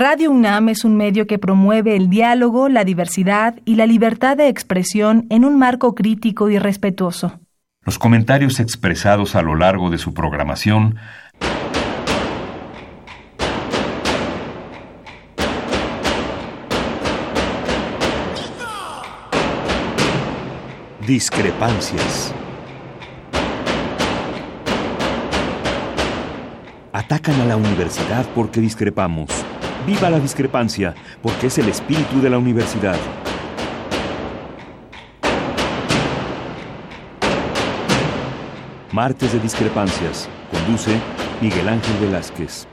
Radio UNAM es un medio que promueve el diálogo, la diversidad y la libertad de expresión en un marco crítico y respetuoso. Los comentarios expresados a lo largo de su programación Discrepancias. Atacan a la universidad porque discrepamos. Viva la discrepancia, porque es el espíritu de la universidad. Martes de Discrepancias. Conduce Miguel Ángel Velázquez.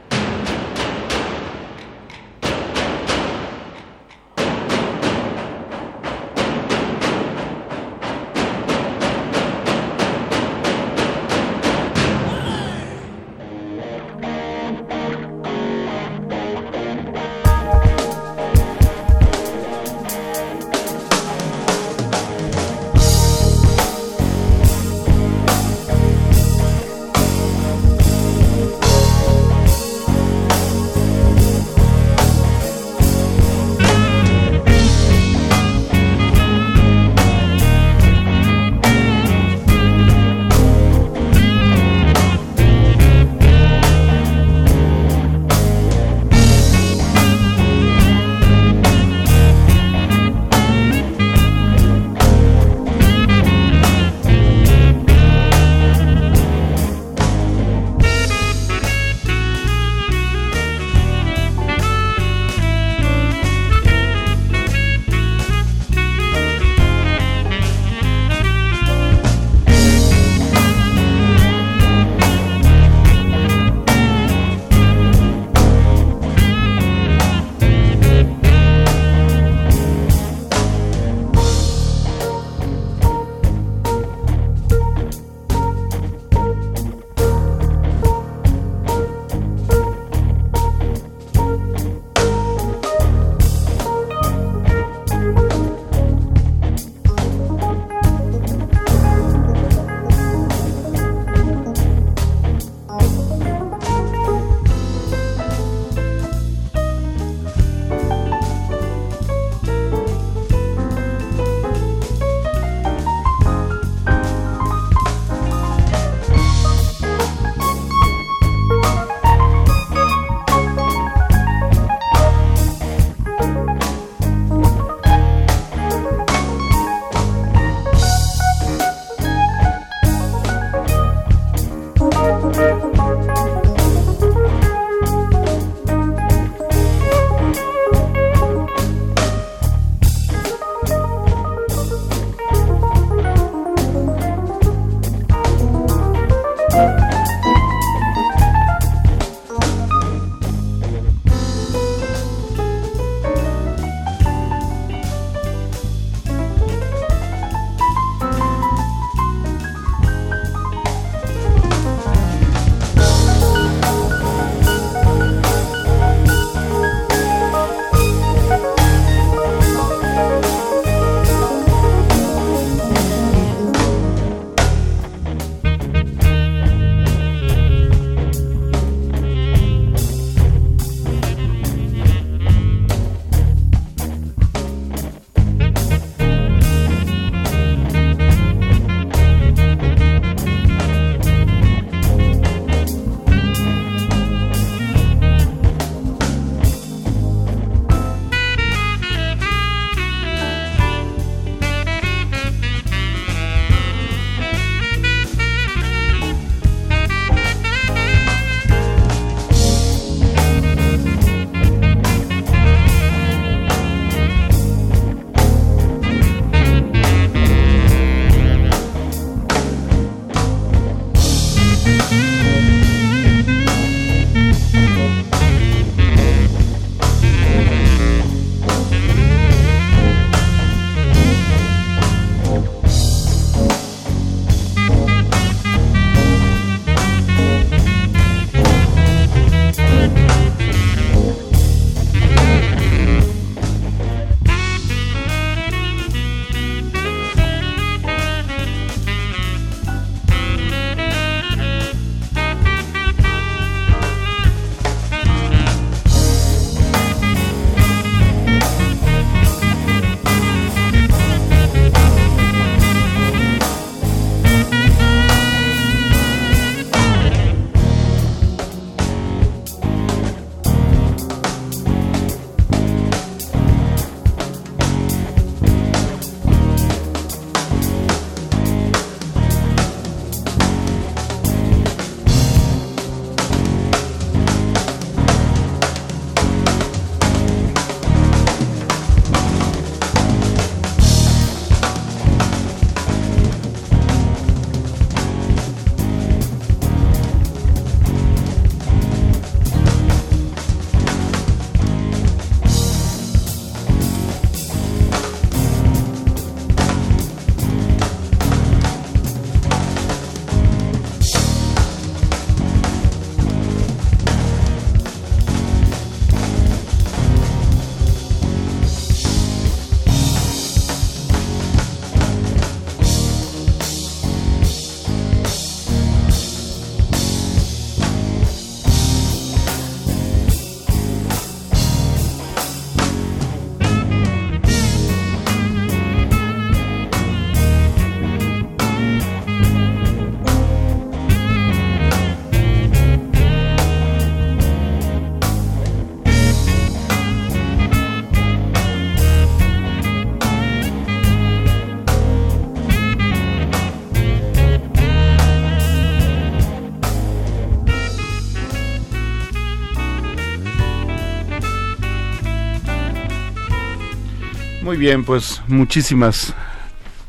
Muy bien, pues muchísimas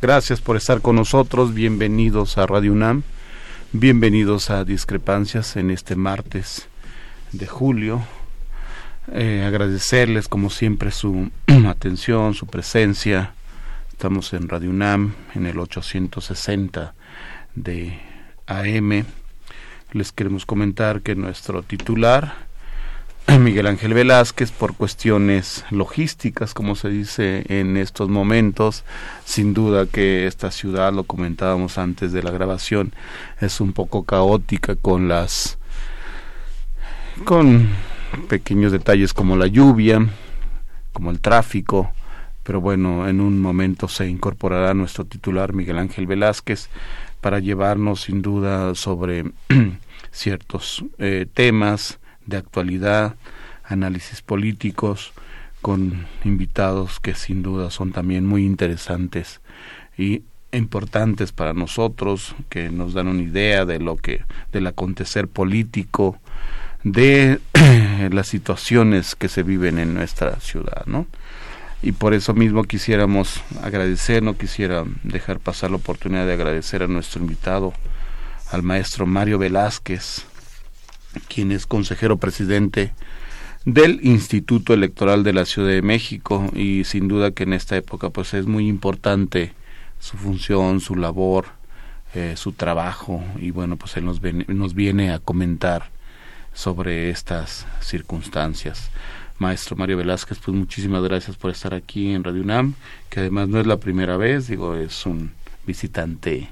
gracias por estar con nosotros. Bienvenidos a Radio UNAM. Bienvenidos a Discrepancias en este martes de julio. Eh, agradecerles como siempre su atención, su presencia. Estamos en Radio UNAM en el 860 de AM. Les queremos comentar que nuestro titular Miguel Ángel Velázquez por cuestiones logísticas, como se dice en estos momentos. Sin duda que esta ciudad, lo comentábamos antes de la grabación, es un poco caótica con las con pequeños detalles como la lluvia, como el tráfico, pero bueno, en un momento se incorporará nuestro titular Miguel Ángel Velázquez para llevarnos sin duda sobre ciertos eh, temas de actualidad, análisis políticos, con invitados que sin duda son también muy interesantes y importantes para nosotros, que nos dan una idea de lo que, del acontecer político, de las situaciones que se viven en nuestra ciudad, ¿no? Y por eso mismo quisiéramos agradecer, no quisiera dejar pasar la oportunidad de agradecer a nuestro invitado, al maestro Mario Velázquez, quien es consejero presidente del Instituto Electoral de la Ciudad de México y sin duda que en esta época pues es muy importante su función, su labor, eh, su trabajo y bueno pues él nos, nos viene a comentar sobre estas circunstancias. Maestro Mario Velázquez, pues muchísimas gracias por estar aquí en Radio UNAM, que además no es la primera vez, digo, es un visitante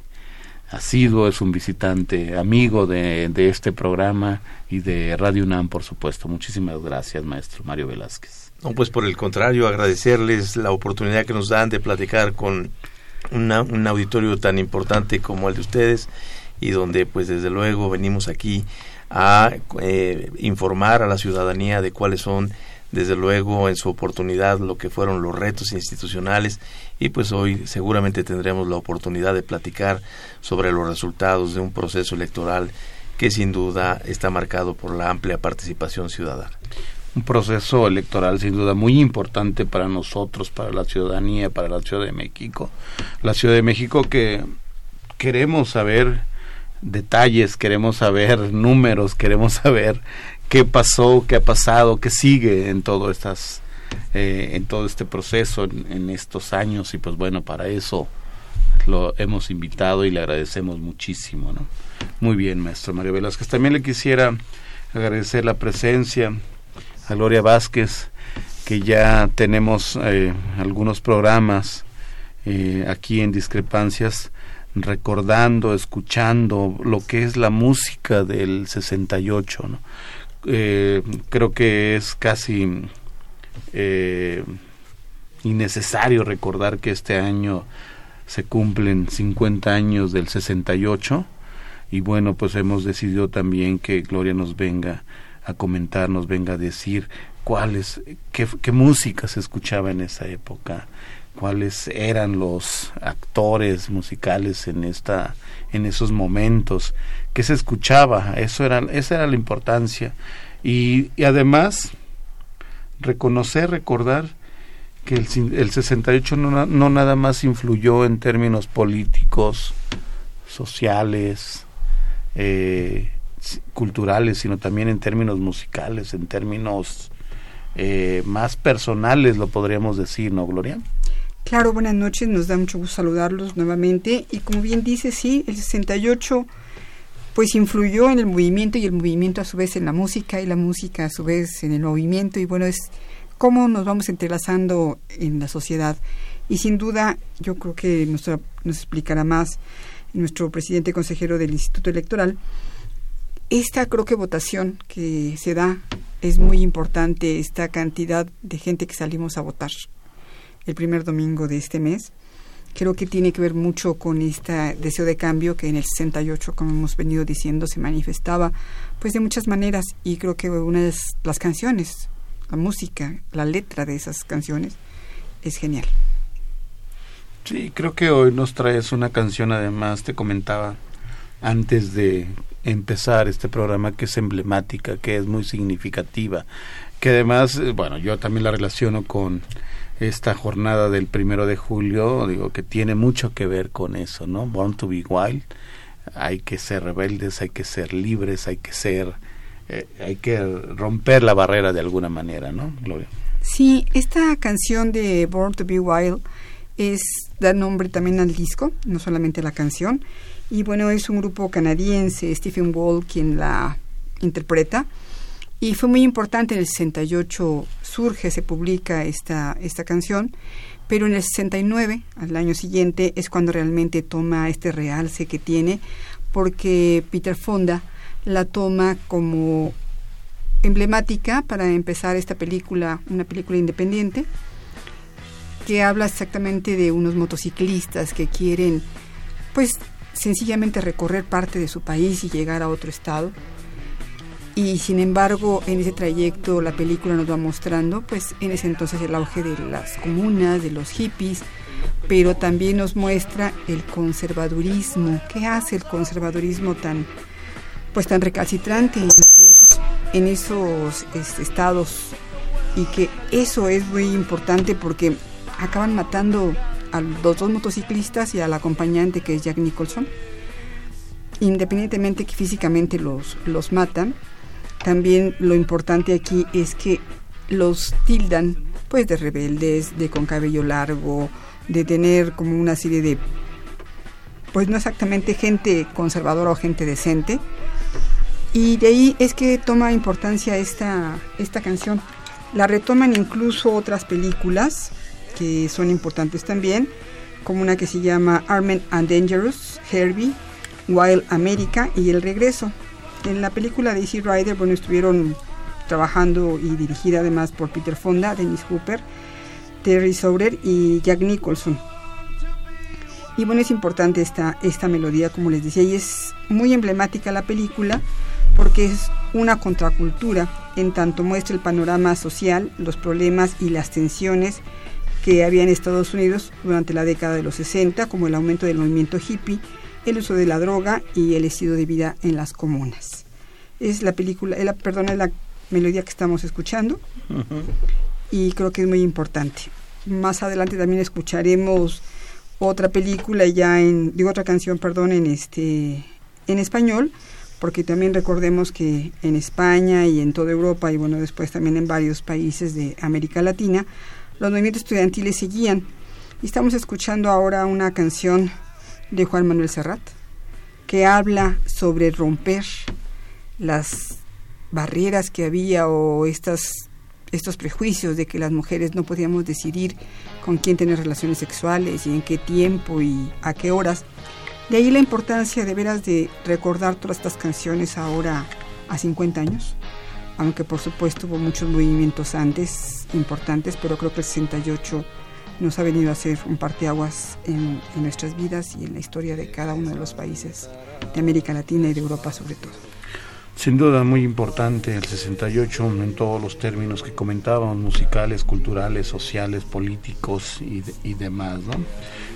asiduo, es un visitante amigo de, de este programa y de Radio UNAM, por supuesto. Muchísimas gracias, maestro Mario Velázquez. No, pues por el contrario, agradecerles la oportunidad que nos dan de platicar con un auditorio tan importante como el de ustedes y donde pues desde luego venimos aquí a eh, informar a la ciudadanía de cuáles son desde luego en su oportunidad lo que fueron los retos institucionales y pues hoy seguramente tendremos la oportunidad de platicar sobre los resultados de un proceso electoral que sin duda está marcado por la amplia participación ciudadana. Un proceso electoral sin duda muy importante para nosotros, para la ciudadanía, para la Ciudad de México. La Ciudad de México que queremos saber detalles, queremos saber números, queremos saber qué pasó, qué ha pasado, qué sigue en todo estas eh, en todo este proceso en, estos años y pues bueno para eso lo hemos invitado y le agradecemos muchísimo ¿no? muy bien maestro Mario Velázquez también le quisiera agradecer la presencia a Gloria Vázquez que ya tenemos eh, algunos programas eh, aquí en discrepancias recordando, escuchando lo que es la música del 68, ¿no? Eh, creo que es casi eh, innecesario recordar que este año se cumplen 50 años del 68 y bueno, pues hemos decidido también que Gloria nos venga a comentar, nos venga a decir cuáles, qué, qué música se escuchaba en esa época, cuáles eran los actores musicales en esta en esos momentos que se escuchaba eso era esa era la importancia. Y, además reconocer recordar que el, el 68 no, no nada más influyó en términos políticos sociales eh, culturales sino también en términos musicales en términos eh, más personales lo podríamos decir no Gloria Claro, buenas noches, nos da mucho gusto saludarlos nuevamente. Y como bien dice, sí, el 68 pues influyó en el movimiento y el movimiento a su vez en la música y la música a su vez en el movimiento. Y bueno, es cómo nos vamos entrelazando en la sociedad. Y sin duda yo creo que nos, nos explicará más nuestro presidente consejero del Instituto Electoral. Esta creo que votación que se da es muy importante, esta cantidad de gente que salimos a votar el primer domingo de este mes. Creo que tiene que ver mucho con este deseo de cambio que en el 68, como hemos venido diciendo, se manifestaba pues de muchas maneras y creo que una de las canciones, la música, la letra de esas canciones es genial. Sí, creo que hoy nos traes una canción además, te comentaba antes de empezar este programa que es emblemática, que es muy significativa, que además, eh, bueno, yo también la relaciono con esta jornada del primero de julio, digo que tiene mucho que ver con eso, ¿no? Born to be Wild, hay que ser rebeldes, hay que ser libres, hay que ser, eh, hay que romper la barrera de alguna manera, ¿no, Gloria? Sí, esta canción de Born to be Wild es da nombre también al disco, no solamente a la canción. Y bueno, es un grupo canadiense, Stephen Wall, quien la interpreta. Y fue muy importante, en el 68 surge, se publica esta, esta canción, pero en el 69, al año siguiente, es cuando realmente toma este realce que tiene, porque Peter Fonda la toma como emblemática para empezar esta película, una película independiente, que habla exactamente de unos motociclistas que quieren, pues, sencillamente recorrer parte de su país y llegar a otro estado. Y sin embargo, en ese trayecto la película nos va mostrando, pues, en ese entonces el auge de las comunas, de los hippies, pero también nos muestra el conservadurismo. ¿Qué hace el conservadurismo tan, pues, tan recalcitrante en esos, este, estados? Y que eso es muy importante porque acaban matando a los dos motociclistas y al acompañante que es Jack Nicholson. Independientemente que físicamente los, los matan, también lo importante aquí es que los tildan pues de rebeldes, de con cabello largo, de tener como una serie de pues no exactamente gente conservadora o gente decente. Y de ahí es que toma importancia esta, esta canción. La retoman incluso otras películas, que son importantes también, como una que se llama Armed and Dangerous, Herbie, Wild America y El Regreso. En la película de Easy Rider, bueno, estuvieron trabajando y dirigida además por Peter Fonda, Dennis Hooper, Terry Sauer y Jack Nicholson. Y bueno, es importante esta, esta melodía, como les decía, y es muy emblemática la película porque es una contracultura, en tanto muestra el panorama social, los problemas y las tensiones que había en Estados Unidos durante la década de los 60, como el aumento del movimiento hippie, el uso de la droga y el estilo de vida en las comunas. Es la película, la, perdón, es la melodía que estamos escuchando y creo que es muy importante. Más adelante también escucharemos otra película ya en, digo otra canción, perdón, en este, en español, porque también recordemos que en España y en toda Europa y bueno después también en varios países de América Latina los movimientos estudiantiles seguían. Y estamos escuchando ahora una canción de Juan Manuel Serrat que habla sobre romper las barreras que había o estas, estos prejuicios de que las mujeres no podíamos decidir con quién tener relaciones sexuales y en qué tiempo y a qué horas. De ahí la importancia de veras de recordar todas estas canciones ahora a 50 años aunque por supuesto hubo muchos movimientos antes importantes, pero creo que el 68 nos ha venido a ser un parteaguas en, en nuestras vidas y en la historia de cada uno de los países de América Latina y de Europa sobre todo. Sin duda muy importante el 68 en todos los términos que comentábamos, musicales, culturales, sociales, políticos y, demás, ¿no?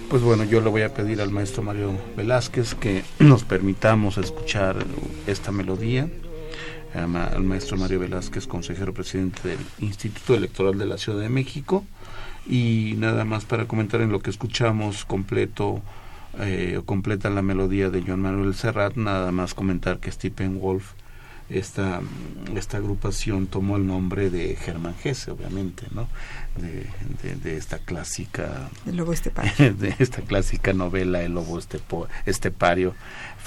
Pues bueno, yo le voy a pedir al maestro Mario Velázquez que nos permitamos escuchar esta melodía al maestro Mario Velázquez, consejero presidente del Instituto Electoral de la Ciudad de México. Y nada más para comentar en lo que escuchamos completo, eh, completa la melodía de Joan Manuel Serrat, nada más comentar que Stephen Wolf esta, esta agrupación tomó el nombre de Germán Gese, obviamente, ¿no? De, de, esta clásica... El lobo estepario. De esta clásica novela El lobo estepo, estepario,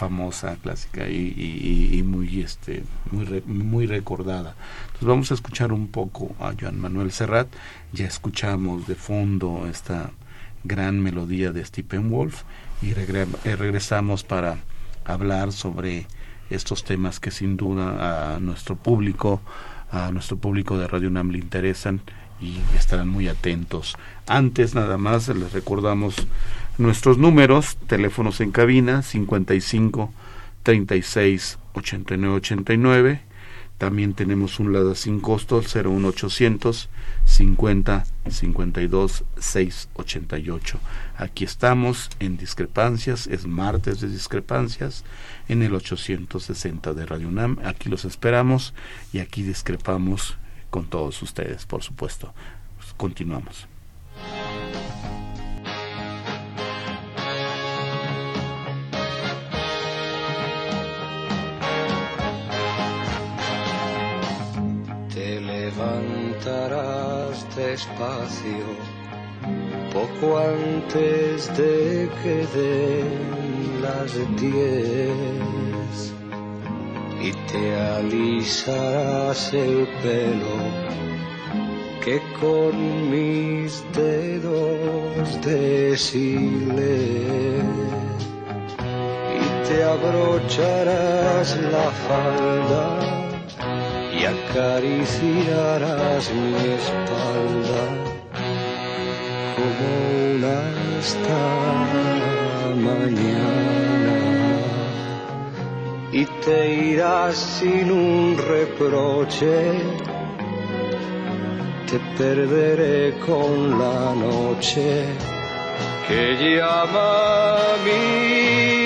famosa, clásica y, muy, este, muy, muy recordada. Entonces vamos a escuchar un poco a Joan Manuel Serrat. Ya escuchamos de fondo esta gran melodía de Stephen Wolf y regresamos para hablar sobre estos temas que sin duda a nuestro público, a nuestro público de Radio UNAM le interesan y estarán muy atentos. Antes nada más les recordamos nuestros números, teléfonos en cabina 55 36 89 89 También tenemos un LADA sin costo, 01800 50 52 688. Aquí estamos en discrepancias, es martes de discrepancias, en el 860 de Radio UNAM. Aquí los esperamos y aquí discrepamos con todos ustedes, por supuesto. Pues continuamos. Poco antes de que den las diez. Y te alisarás el pelo que con mis dedos deshilé y te abrocharás la falda acariciarás mi espalda como una esta mañana. Y te irás sin un reproche te perderé con la noche que llama a mi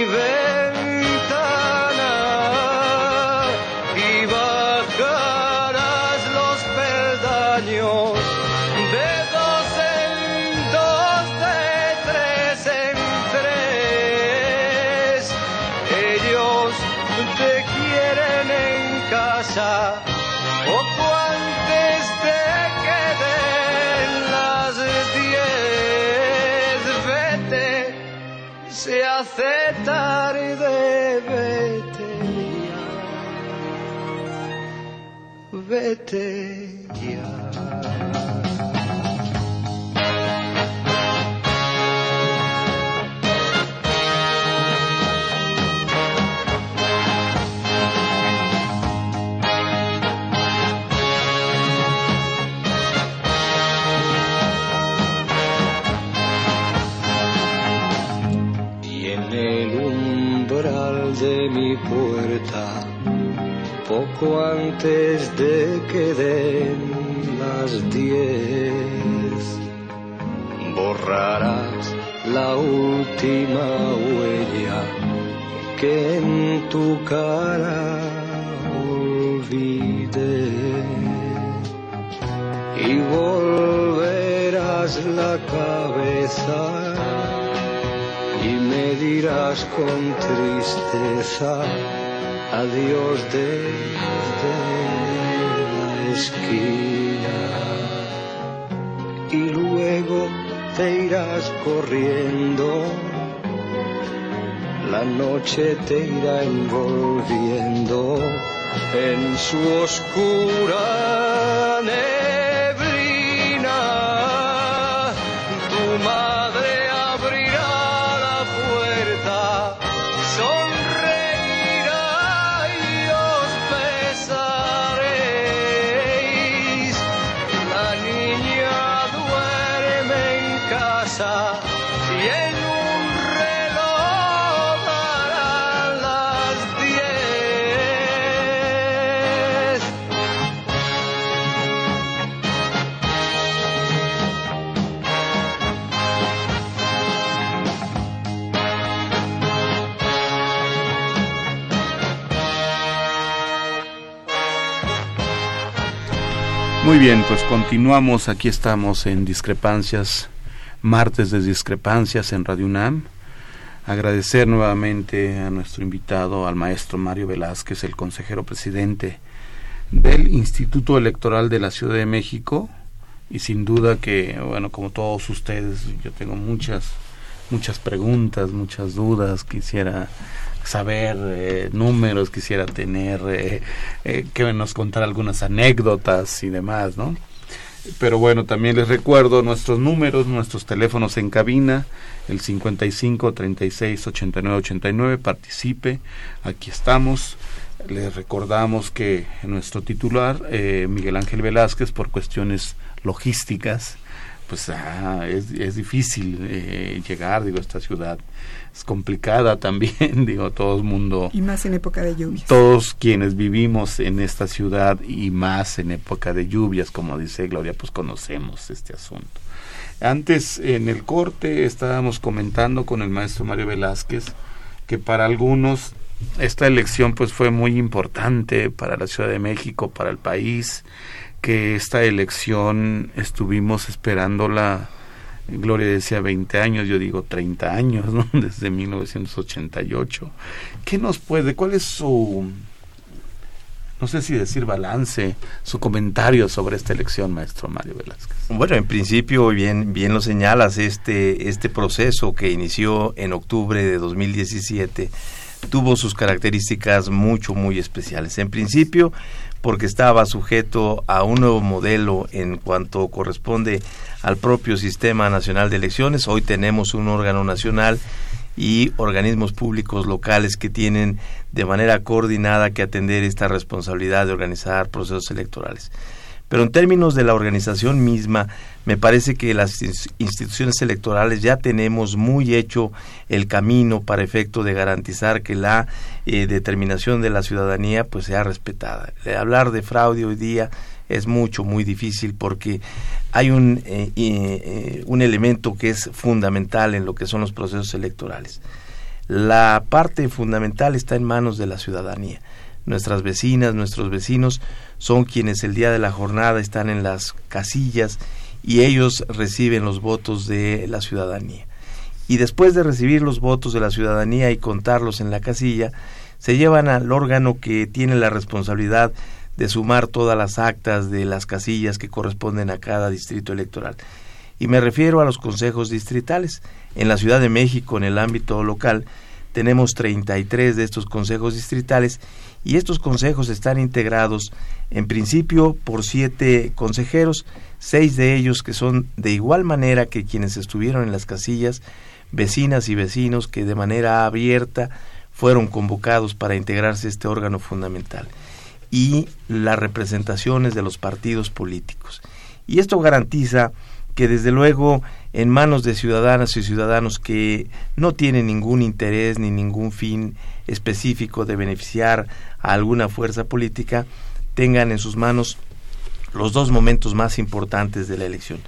Vete poco antes de que den las diez, borrarás la última huella que en tu cara olvidé y volverás la cabeza y me dirás con tristeza adiós desde la esquina. Y luego te irás corriendo. La noche te irá envolviendo en su oscura Muy bien, pues continuamos. Aquí estamos en Discrepancias, martes de Discrepancias en Radio UNAM. Agradecer nuevamente a nuestro invitado, al maestro Mario Velázquez, el consejero presidente del Instituto Electoral de la Ciudad de México. Y sin duda que, bueno, como todos ustedes, yo tengo muchas, muchas preguntas, muchas dudas. Quisiera saber eh, números, quisiera tener eh, eh, que nos contara algunas anécdotas y demás, ¿no? Pero bueno, también les recuerdo nuestros números, nuestros teléfonos en cabina, el 55 36 89 89, participe, aquí estamos. Les recordamos que nuestro titular, eh, Miguel Ángel Velázquez, por cuestiones logísticas, pues ah, es, es, difícil eh, llegar, digo, a esta ciudad. Es complicada también, digo, todo el mundo. Y más en época de lluvias. Todos quienes vivimos en esta ciudad y más en época de lluvias, como dice Gloria, pues conocemos este asunto. Antes, en el corte, estábamos comentando con el maestro Mario Velázquez que para algunos esta elección pues fue muy importante para la Ciudad de México, para el país, que esta elección estuvimos esperándola, Gloria decía 20 años, yo digo 30 años, ¿no? desde 1988. ¿Qué nos puede, cuál es su, no sé si decir balance, su comentario sobre esta elección, maestro Mario Velázquez? Bueno, en principio, bien, bien lo señalas, este, este proceso que inició en octubre de 2017 tuvo sus características mucho, muy especiales. En principio, porque estaba sujeto a un nuevo modelo en cuanto corresponde al propio Sistema Nacional de Elecciones. Hoy tenemos un órgano nacional y organismos públicos locales que tienen de manera coordinada que atender esta responsabilidad de organizar procesos electorales. Pero en términos de la organización misma, me parece que las instituciones electorales ya tenemos muy hecho el camino para efecto de garantizar que la eh, determinación de la ciudadanía pues sea respetada. Hablar de fraude hoy día es mucho, muy difícil porque hay un, eh, eh, un elemento que es fundamental en lo que son los procesos electorales. La parte fundamental está en manos de la ciudadanía nuestras vecinas, nuestros vecinos son quienes el día de la jornada están en las casillas y ellos reciben los votos de la ciudadanía. Y después de recibir los votos de la ciudadanía y contarlos en la casilla, se llevan al órgano que tiene la responsabilidad de sumar todas las actas de las casillas que corresponden a cada distrito electoral. Y me refiero a los consejos distritales. En la Ciudad de México, en el ámbito local, tenemos 33 de estos consejos distritales y estos consejos están integrados en principio por siete consejeros, seis de ellos que son de igual manera que quienes estuvieron en las casillas, vecinas y vecinos que de manera abierta fueron convocados para integrarse a este órgano fundamental y las representaciones de los partidos políticos. Y esto garantiza que desde luego en manos de ciudadanas y ciudadanos que no tienen ningún interés ni ningún fin específico de beneficiar a alguna fuerza política, tengan en sus manos los dos momentos más importantes de la elección.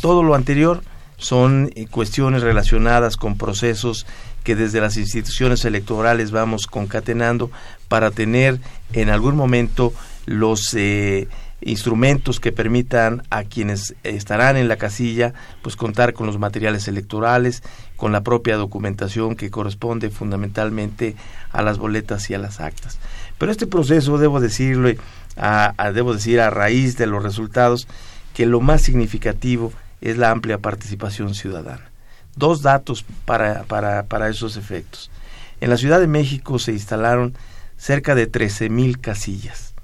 Todo lo anterior son eh, cuestiones relacionadas con procesos que desde las instituciones electorales vamos concatenando para tener en algún momento los eh, instrumentos que permitan a quienes estarán en la casilla pues contar con los materiales electorales, con la propia documentación que corresponde fundamentalmente a las boletas y a las actas. Pero este proceso, debo decirlo, a, debo decir a raíz de los resultados, que lo más significativo es la amplia participación ciudadana. Dos datos para, para, para esos efectos. En la Ciudad de México se instalaron cerca de 13.000 casillas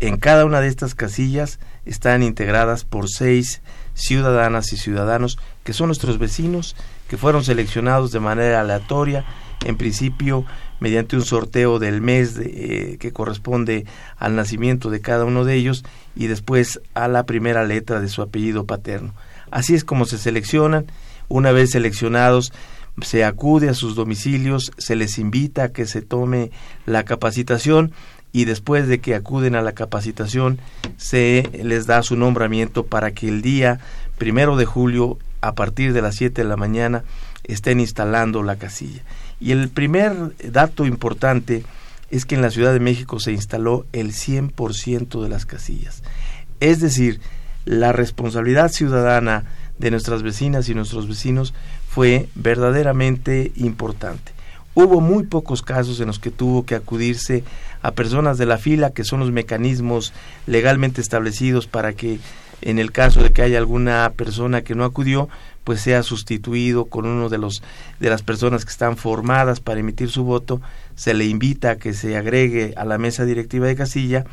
en cada una de estas casillas están integradas por seis ciudadanas y ciudadanos que son nuestros vecinos, que fueron seleccionados de manera aleatoria, en principio mediante un sorteo del mes eh, que corresponde al nacimiento de cada uno de ellos y después a la primera letra de su apellido paterno. Así es como se seleccionan. Una vez seleccionados, se acude a sus domicilios, se les invita a que se tome la capacitación y después de que acuden a la capacitación se les da su nombramiento para que el día primero de julio a partir de las 7 de la mañana estén instalando la casilla. Y el primer dato importante es que en la Ciudad de México se instaló el 100% de las casillas. Es decir, la responsabilidad ciudadana de nuestras vecinas y nuestros vecinos fue verdaderamente importante. Hubo muy pocos casos en los que tuvo que acudirse a personas de la fila, que son los mecanismos legalmente establecidos para que en el caso de que haya alguna persona que no acudió, pues sea sustituido con uno de los de las personas que están formadas para emitir su voto, se le invita a que se agregue a la mesa directiva de casilla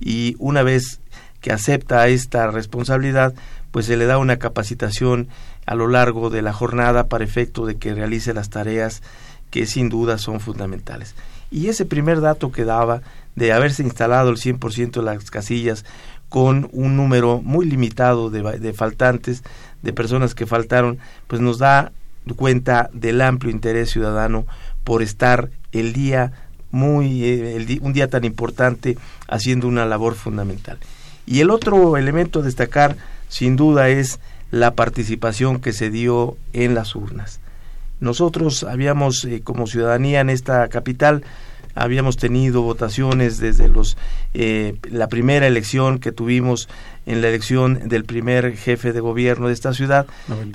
y una vez que acepta esta responsabilidad, pues se le da una capacitación a lo largo de la jornada para efecto de que realice las tareas que sin duda son fundamentales. Y ese primer dato que daba de haberse instalado el 100% de las casillas con un número muy limitado de, faltantes, de personas que faltaron, pues nos da cuenta del amplio interés ciudadano por estar el día muy eh, un día tan importante haciendo una labor fundamental. Y el otro elemento a destacar sin duda es la participación que se dio en las urnas. Nosotros habíamos eh, como ciudadanía en esta capital habíamos tenido votaciones desde los eh, la primera elección que tuvimos en la elección del primer jefe de gobierno de esta ciudad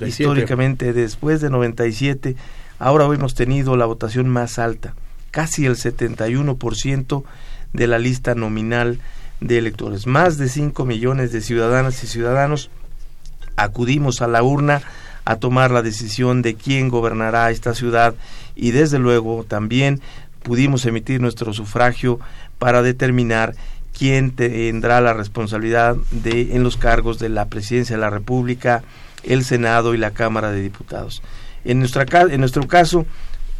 históricamente después de 97 ahora hemos tenido la votación más alta casi el 71% de la lista nominal de electores. Más de 5 millones de ciudadanas y ciudadanos acudimos a la urna a tomar la decisión de quién gobernará esta ciudad y desde luego también pudimos emitir nuestro sufragio para determinar quién tendrá la responsabilidad de en los cargos de la presidencia de la República, el Senado y la Cámara de Diputados. En, nuestra, en nuestro caso,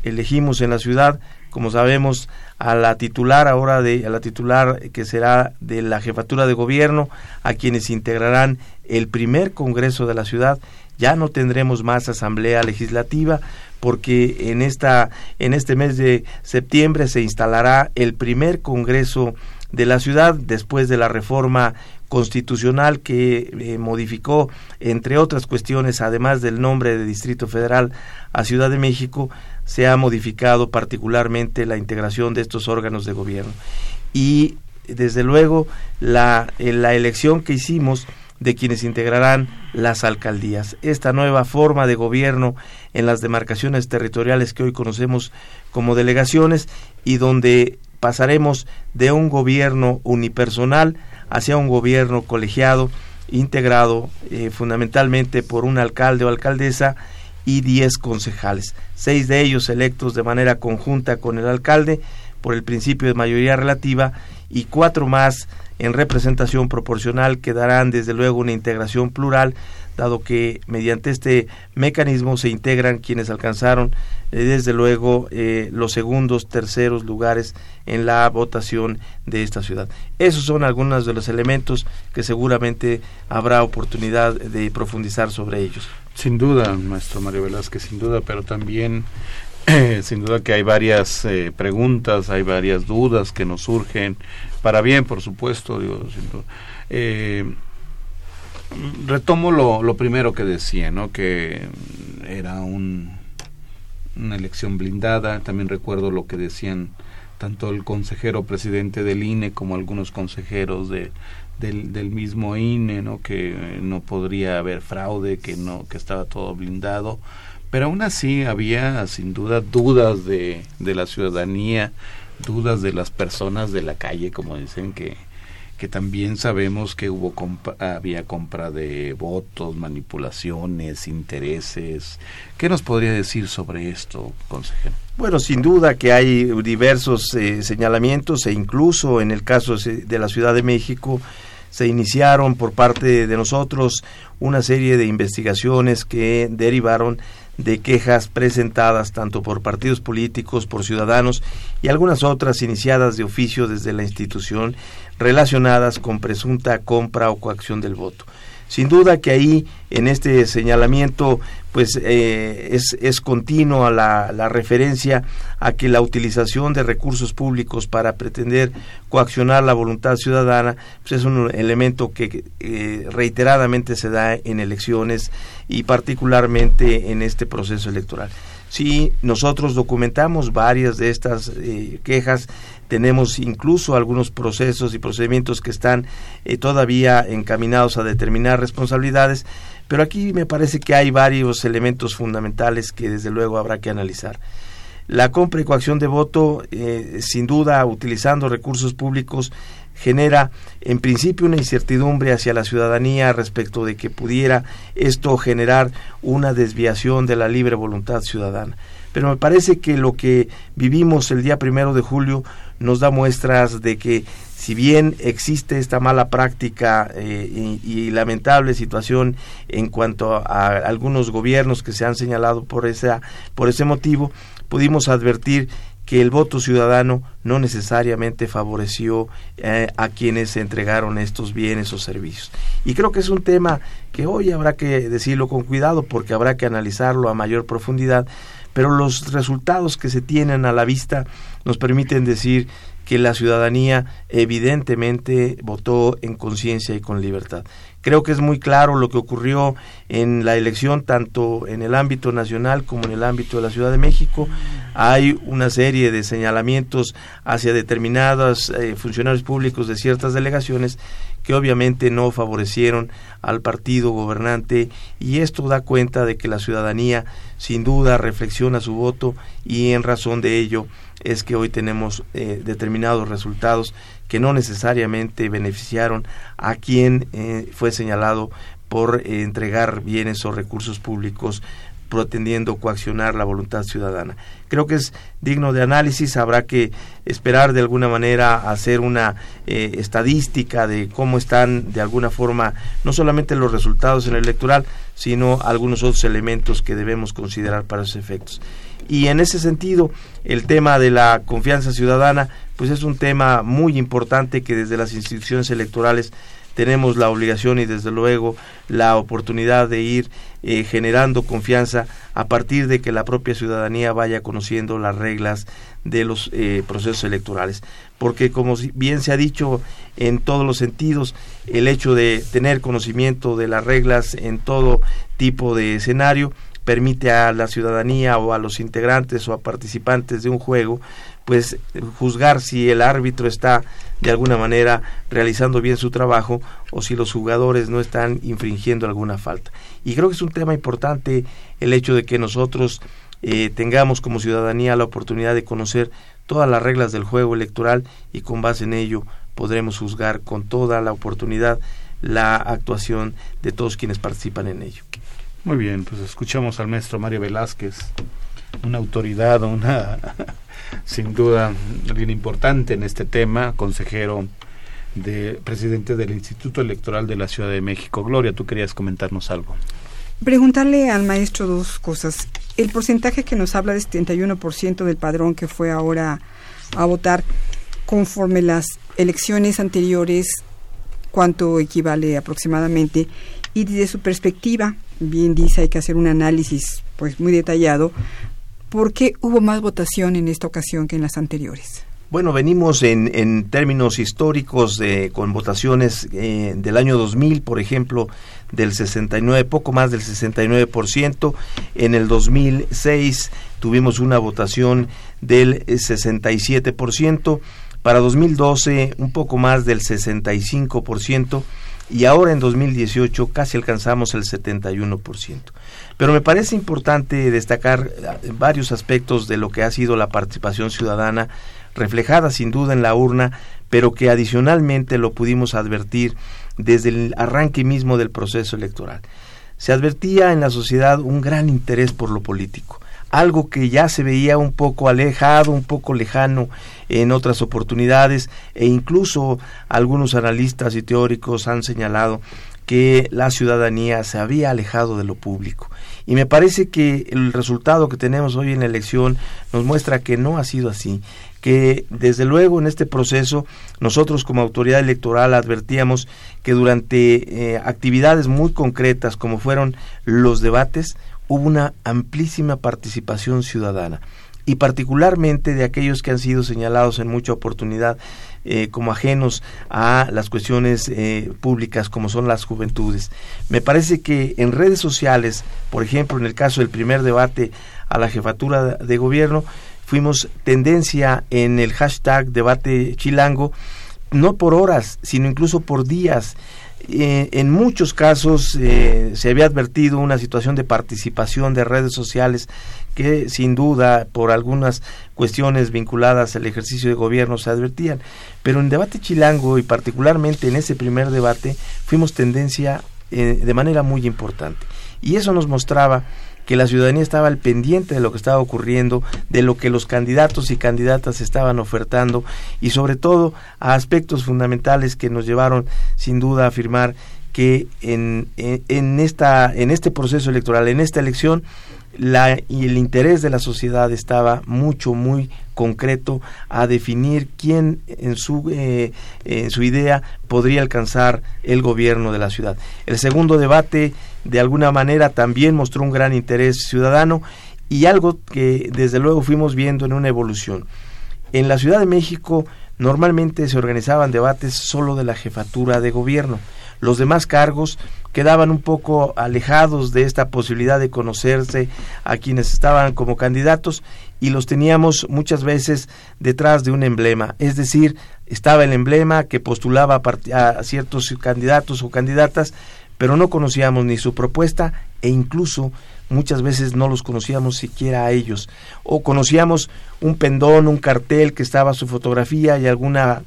elegimos en la ciudad, como sabemos, a la titular ahora de a la titular que será de la jefatura de gobierno, a quienes integrarán el primer congreso de la ciudad. Ya no tendremos más asamblea legislativa, porque en esta en este mes de septiembre se instalará el primer congreso de la ciudad después de la reforma constitucional que eh, modificó entre otras cuestiones además del nombre de Distrito Federal a Ciudad de México se ha modificado particularmente la integración de estos órganos de gobierno. Y desde luego la, la elección que hicimos de quienes integrarán las alcaldías. Esta nueva forma de gobierno en las demarcaciones territoriales que hoy conocemos como delegaciones y donde pasaremos de un gobierno unipersonal hacia un gobierno colegiado integrado eh, fundamentalmente por un alcalde o alcaldesa y diez concejales, seis de ellos electos de manera conjunta con el alcalde por el principio de mayoría relativa y cuatro más en representación proporcional que darán desde luego una integración plural, dado que mediante este mecanismo se integran quienes alcanzaron eh, desde luego eh, los segundos, terceros lugares en la votación de esta ciudad. Esos son algunos de los elementos que seguramente habrá oportunidad de profundizar sobre ellos. Sin duda, maestro Mario Velázquez, sin duda, pero también sin duda que hay varias eh, preguntas, hay varias dudas que nos surgen, para bien, por supuesto. Digo, eh, retomo lo, lo, primero que decía, ¿no? que era un, una elección blindada. También recuerdo lo que decían tanto el consejero presidente del INE como algunos consejeros de, del, mismo INE, ¿no? que no podría haber fraude, que no que estaba todo blindado pero aún así había sin duda dudas de la ciudadanía, dudas de las personas de la calle, como dicen que, que también sabemos que hubo había compra de votos, manipulaciones, intereses. ¿Qué nos podría decir sobre esto, consejero? Bueno, sin duda que hay diversos eh, señalamientos e incluso en el caso de la Ciudad de México se iniciaron por parte de nosotros una serie de investigaciones que derivaron de quejas presentadas tanto por partidos políticos, por ciudadanos y algunas otras iniciadas de oficio desde la institución relacionadas con presunta compra o coacción del voto. Sin duda que ahí en este señalamiento pues eh, es, continua la, la, referencia a que la utilización de recursos públicos para pretender coaccionar la voluntad ciudadana pues es un elemento que eh, reiteradamente se da en elecciones y particularmente en este proceso electoral. Sí, nosotros documentamos varias de estas eh, quejas, tenemos incluso algunos procesos y procedimientos que están eh, todavía encaminados a determinar responsabilidades, pero aquí me parece que hay varios elementos fundamentales que desde luego habrá que analizar. La compra y coacción de voto, eh, sin duda, utilizando recursos públicos, genera en principio una incertidumbre hacia la ciudadanía respecto de que pudiera esto generar una desviación de la libre voluntad ciudadana. Pero me parece que lo que vivimos el día primero de julio nos da muestras de que si bien existe esta mala práctica eh, y, lamentable situación en cuanto a, algunos gobiernos que se han señalado por esa por ese motivo, pudimos advertir que el voto ciudadano no necesariamente favoreció eh, a quienes entregaron estos bienes o servicios. Y creo que es un tema que hoy habrá que decirlo con cuidado porque habrá que analizarlo a mayor profundidad, pero los resultados que se tienen a la vista nos permiten decir que la ciudadanía evidentemente votó en conciencia y con libertad. Creo que es muy claro lo que ocurrió en la elección, tanto en el ámbito nacional como en el ámbito de la Ciudad de México. Hay una serie de señalamientos hacia determinados eh, funcionarios públicos de ciertas delegaciones que obviamente no favorecieron al partido gobernante y esto da cuenta de que la ciudadanía sin duda reflexiona su voto y en razón de ello es que hoy tenemos eh, determinados resultados que no necesariamente beneficiaron a quien eh, fue señalado por entregar bienes o recursos públicos pretendiendo coaccionar la voluntad ciudadana. Creo que es digno de análisis, habrá que esperar de alguna manera hacer una eh, estadística de cómo están de alguna forma no solamente los resultados en el electoral, sino algunos otros elementos que debemos considerar para esos efectos. Y en ese sentido, el tema de la confianza ciudadana, pues es un tema muy importante que desde las instituciones electorales tenemos la obligación y desde luego la oportunidad de ir eh, generando confianza a partir de que la propia ciudadanía vaya conociendo las reglas de los eh, procesos electorales. Porque como bien se ha dicho en todos los sentidos, el hecho de tener conocimiento de las reglas en todo tipo de escenario permite a la ciudadanía o a los integrantes o a participantes de un juego pues juzgar si el árbitro está de alguna manera realizando bien su trabajo o si los jugadores no están infringiendo alguna falta. Y creo que es un tema importante el hecho de que nosotros eh, tengamos como ciudadanía la oportunidad de conocer todas las reglas del juego electoral y con base en ello podremos juzgar con toda la oportunidad la actuación de todos quienes participan en ello. Muy bien, pues escuchamos al maestro Mario Velázquez, una autoridad, una sin duda alguien importante en este tema, consejero de presidente del Instituto Electoral de la Ciudad de México. Gloria, tú querías comentarnos algo. Preguntarle al maestro dos cosas. El porcentaje que nos habla de 71% del padrón que fue ahora a votar conforme las elecciones anteriores, ¿cuánto equivale aproximadamente? Y desde su perspectiva, bien dice, hay que hacer un análisis pues muy detallado. ¿Por qué hubo más votación en esta ocasión que en las anteriores? Bueno, venimos en, términos históricos con votaciones eh, del año 2000, por ejemplo, del 69, poco más del 69%. En el 2006 tuvimos una votación del 67%. Para 2012 un poco más del 65% y ahora en 2018 casi alcanzamos el 71%. Pero me parece importante destacar eh, varios aspectos de lo que ha sido la participación ciudadana, reflejada sin duda en la urna, pero que adicionalmente lo pudimos advertir desde el arranque mismo del proceso electoral. Se advertía en la sociedad un gran interés por lo político algo que ya se veía un poco alejado, un poco lejano en otras oportunidades e incluso algunos analistas y teóricos han señalado que la ciudadanía se había alejado de lo público. Y me parece que el resultado que tenemos hoy en la elección nos muestra que no ha sido así, que desde luego en este proceso nosotros como autoridad electoral advertíamos que durante eh, actividades muy concretas como fueron los debates, hubo una amplísima participación ciudadana. Y particularmente de aquellos que han sido señalados en mucha oportunidad eh, como ajenos a las cuestiones eh, públicas como son las juventudes. Me parece que en redes sociales, por ejemplo, en el caso del primer debate a la jefatura de gobierno, fuimos tendencia en el hashtag debate chilango, no por horas, sino incluso por días eh, en muchos casos eh, se había advertido una situación de participación de redes sociales que sin duda por algunas cuestiones vinculadas al ejercicio de gobierno se advertían. Pero en debate chilango y particularmente en ese primer debate fuimos tendencia eh, de manera muy importante. Y eso nos mostraba que la ciudadanía estaba al pendiente de lo que estaba ocurriendo, de lo que los candidatos y candidatas estaban ofertando y sobre todo a aspectos fundamentales que nos llevaron sin duda a afirmar que en, en, esta, en este proceso electoral, en esta elección, la, y el interés de la sociedad estaba mucho, muy concreto a definir quién en su, eh, en su idea podría alcanzar el gobierno de la ciudad. El segundo debate, de alguna manera, también mostró un gran interés ciudadano y algo que desde luego fuimos viendo en una evolución. En la Ciudad de México normalmente se organizaban debates solo de la jefatura de gobierno. Los demás cargos quedaban un poco alejados de esta posibilidad de conocerse a quienes estaban como candidatos y los teníamos muchas veces detrás de un emblema, es decir, estaba el emblema que postulaba a ciertos candidatos o candidatas, pero no conocíamos ni su propuesta e incluso muchas veces no los conocíamos siquiera a ellos, o conocíamos un pendón, un cartel que estaba su fotografía y alguna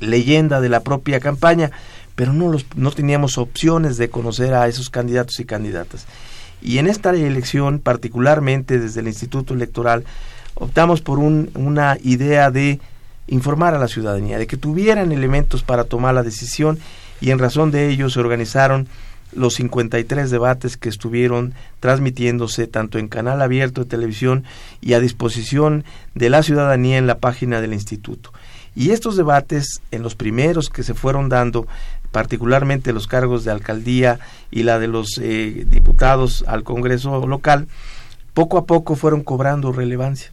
leyenda de la propia campaña, pero no, los, no teníamos opciones de conocer a esos candidatos y candidatas. Y en esta elección, particularmente desde el Instituto Electoral, optamos por una idea de informar a la ciudadanía, de que tuvieran elementos para tomar la decisión y en razón de ello se organizaron los 53 debates que estuvieron transmitiéndose tanto en canal abierto de televisión y a disposición de la ciudadanía en la página del instituto. Y estos debates, en los primeros que se fueron dando, particularmente los cargos de alcaldía y la de los eh, diputados al Congreso local, poco a poco fueron cobrando relevancia.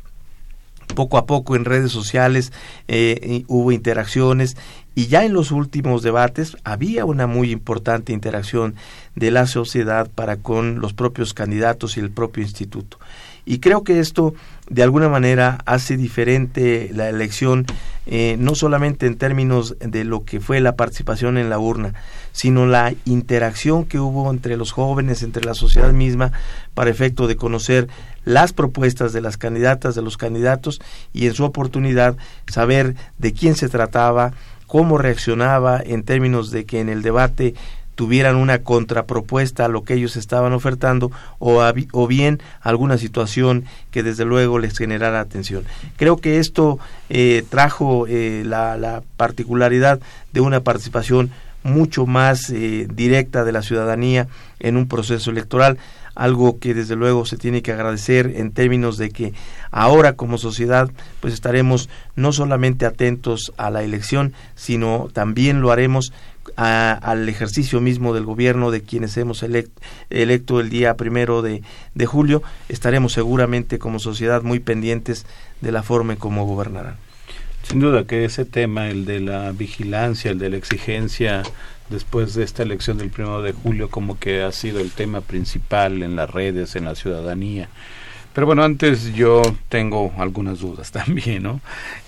Poco a poco en redes sociales eh, hubo interacciones y ya en los últimos debates había una muy importante interacción de la sociedad para con los propios candidatos y el propio instituto. Y creo que esto de alguna manera hace diferente la elección, eh, no solamente en términos de lo que fue la participación en la urna, sino la interacción que hubo entre los jóvenes, entre la sociedad misma, para efecto de conocer las propuestas de las candidatas, de los candidatos, y en su oportunidad saber de quién se trataba, cómo reaccionaba en términos de que en el debate tuvieran una contrapropuesta a lo que ellos estaban ofertando o, o bien alguna situación que desde luego les generara atención. Creo que esto eh, trajo eh, la, la, particularidad de una participación mucho más eh, directa de la ciudadanía en un proceso electoral algo que desde luego se tiene que agradecer en términos de que ahora como sociedad pues estaremos no solamente atentos a la elección sino también lo haremos al ejercicio mismo del gobierno de quienes hemos electo el día primero de, de julio, estaremos seguramente como sociedad muy pendientes de la forma en cómo gobernarán. Sin duda que ese tema, el de la vigilancia, el de la exigencia después de esta elección del primero de julio, como que ha sido el tema principal en las redes, en la ciudadanía. Pero bueno, antes yo tengo algunas dudas también, ¿no?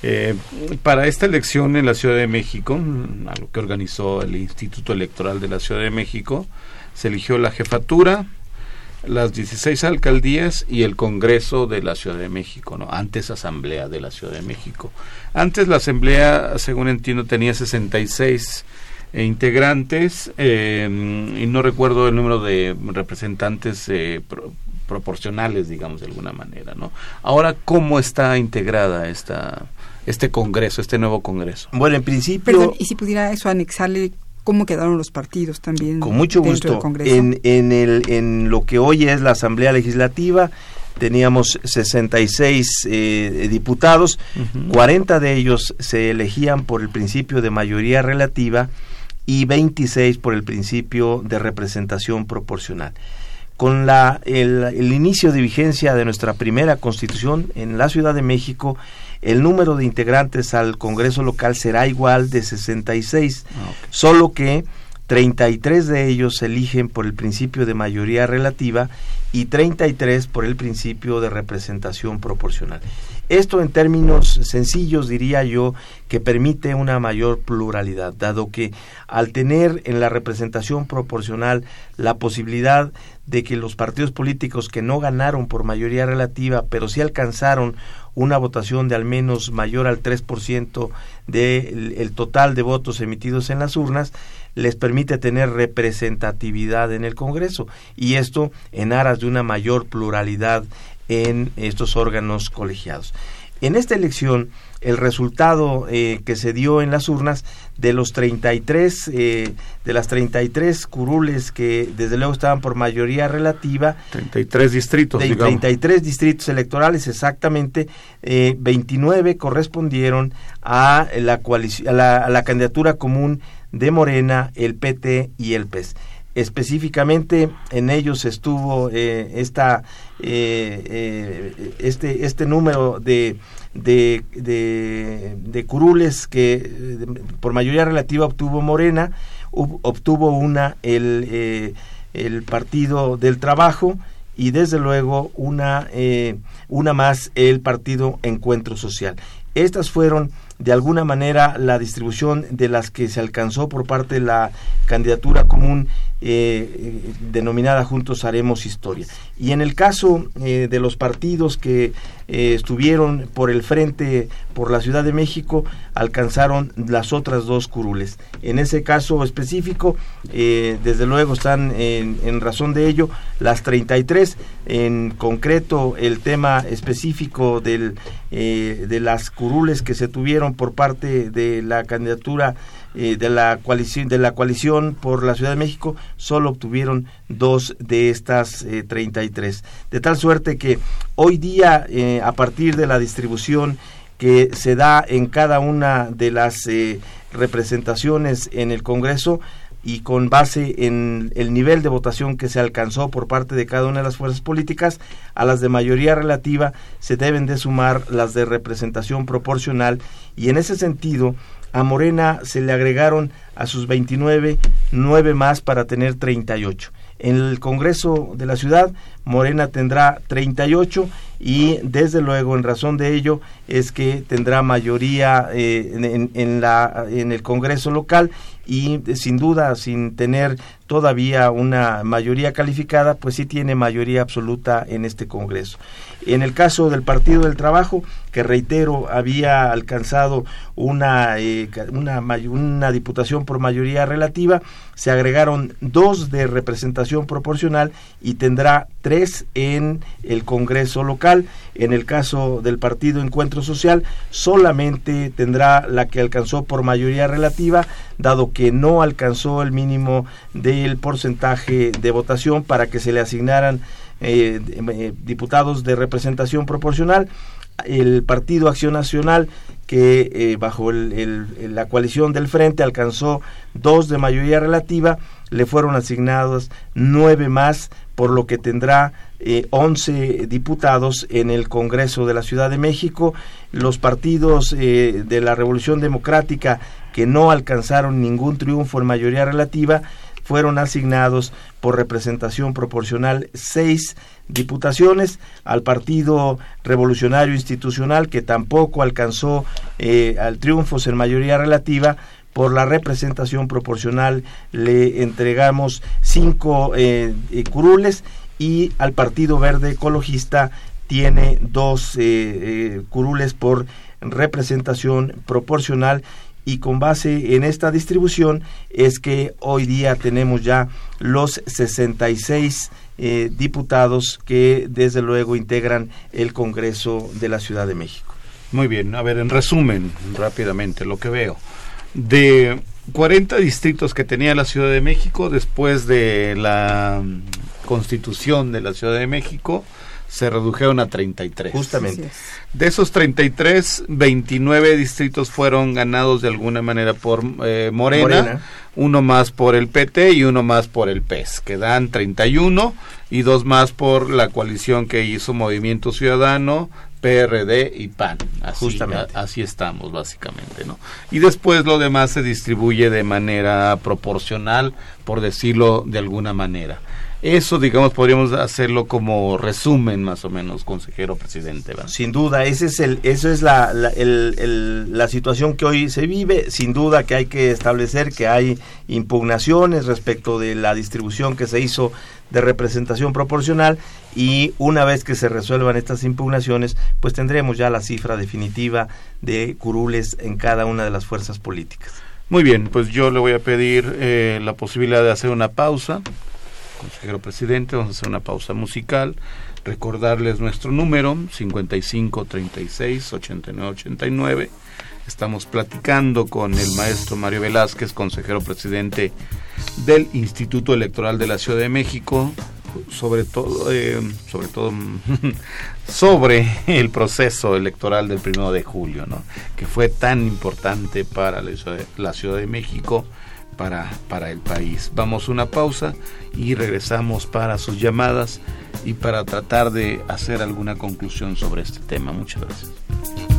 Eh, para esta elección en la Ciudad de México, a lo que organizó el Instituto Electoral de la Ciudad de México, se eligió la jefatura, las 16 alcaldías y el Congreso de la Ciudad de México, ¿no? Antes Asamblea de la Ciudad de México. Antes la Asamblea, según entiendo, tenía 66 eh, integrantes eh, y no recuerdo el número de representantes eh, proporcionales, digamos, de alguna manera, ¿no? Ahora, ¿cómo está integrada esta este congreso, este nuevo congreso? Bueno, en principio... y si pudiera eso anexarle cómo quedaron los partidos también. Con mucho gusto. En, en, el, en lo que hoy es la Asamblea Legislativa, teníamos 66 eh, diputados, 40 de ellos se elegían por el principio de mayoría relativa y 26 por el principio de representación proporcional con la, el, inicio de vigencia de nuestra primera constitución en la Ciudad de México, el número de integrantes al Congreso local será igual de 66, ah, solo que 33 de ellos se eligen por el principio de mayoría relativa y 33 por el principio de representación proporcional. Esto en términos sencillos diría yo que permite una mayor pluralidad, dado que al tener en la representación proporcional la posibilidad de que los partidos políticos que no ganaron por mayoría relativa, pero sí alcanzaron una votación de al menos mayor al 3% del el total de votos emitidos en las urnas, les permite tener representatividad en el Congreso y esto en aras de una mayor pluralidad en estos órganos colegiados. En esta elección, el resultado eh, que se dio en las urnas de los 33 eh, de las 33 curules que desde luego estaban por mayoría relativa 33 distritos de digamos. 33 distritos electorales exactamente eh, 29 correspondieron a la, a la, a la candidatura común de Morena el PT y el PES específicamente en ellos estuvo eh, esta eh, eh, este este número de de, de, curules que por mayoría relativa obtuvo Morena obtuvo una el el partido del trabajo y desde luego una eh, una más el partido Encuentro Social. Estas fueron de alguna manera la distribución de las que se alcanzó por parte de la candidatura común eh, eh, denominada Juntos Haremos Historia. Y en el caso eh, de los partidos que estuvieron por el frente por la Ciudad de México, alcanzaron las otras dos curules. En ese caso específico, desde luego están en, en razón de ello las 33, en concreto el tema específico del, de las curules que se tuvieron por parte de la candidatura eh, de la coalición de la coalición por la Ciudad de México solo obtuvieron dos de estas eh, 33 de tal suerte que hoy día eh, a partir de la distribución que se da en cada una de las eh, representaciones en el Congreso y con base en el nivel de votación que se alcanzó por parte de cada una de las fuerzas políticas, a las de mayoría relativa se deben de sumar las de representación proporcional. Y en ese sentido a Morena se le agregaron a sus 29 nueve más para tener 38. En el Congreso de la ciudad, Morena tendrá 38 y desde luego en razón de ello es que tendrá mayoría eh, en, el Congreso local y eh, sin duda sin tener todavía una mayoría calificada, pues sí tiene mayoría absoluta en este Congreso. En el caso del Partido del Trabajo, que reitero había alcanzado una, eh, una, una diputación por mayoría relativa, se agregaron dos de representación proporcional y tendrá tres en el Congreso local. En el caso del Partido Encuentro Social, solamente tendrá la que alcanzó por mayoría relativa, dado que no alcanzó el mínimo del porcentaje de votación para que se le asignaran eh, eh, diputados de representación proporcional. El Partido Acción Nacional, que eh, bajo el, la coalición del Frente alcanzó dos de mayoría relativa, le fueron asignados nueve más, por lo que tendrá eh, 11 diputados en el Congreso de la Ciudad de México. Los partidos eh, de la Revolución Democrática que no alcanzaron ningún triunfo en mayoría relativa fueron asignados por representación proporcional seis diputaciones al Partido Revolucionario Institucional que tampoco alcanzó eh, al triunfos en mayoría relativa por la representación proporcional le entregamos cinco eh, eh, curules y al Partido Verde Ecologista tiene dos eh, curules por representación proporcional y con base en esta distribución es que hoy día tenemos ya los 66 eh, diputados que desde luego integran el Congreso de la Ciudad de México. Muy bien, a ver, en resumen, rápidamente, lo que veo. De 40 distritos que tenía la Ciudad de México después de la constitución de la Ciudad de México, se redujeron a 33. Justamente. De esos 33, 29 distritos fueron ganados de alguna manera por eh, Morena, Morena, uno más por el PT y uno más por el PES, que dan 31 y dos más por la coalición que hizo Movimiento Ciudadano, PRD y PAN. Así, Justamente. A, así estamos, básicamente, ¿no? Y después lo demás se distribuye de manera proporcional, por decirlo de alguna manera. Eso, digamos, podríamos hacerlo como resumen, más o menos, consejero presidente. ¿verdad? Sin duda, ese es el, eso es la, la, el, el, la situación que hoy se vive. Sin duda que hay que establecer que hay impugnaciones respecto de la distribución que se hizo de representación proporcional y una vez que se resuelvan estas impugnaciones, pues tendremos ya la cifra definitiva de curules en cada una de las fuerzas políticas. Muy bien, pues yo le voy a pedir eh, la posibilidad de hacer una pausa consejero presidente. Vamos a hacer una pausa musical. Recordarles nuestro número 55 36 89 89. Estamos platicando con el maestro Mario Velázquez, consejero presidente del Instituto Electoral de la Ciudad de México, sobre todo, eh, sobre todo sobre el proceso electoral del primero de julio, ¿no? que fue tan importante para la Ciudad de México, para, para el país. Vamos a una pausa y regresamos para sus llamadas y para tratar de hacer alguna conclusión sobre este tema. Muchas gracias.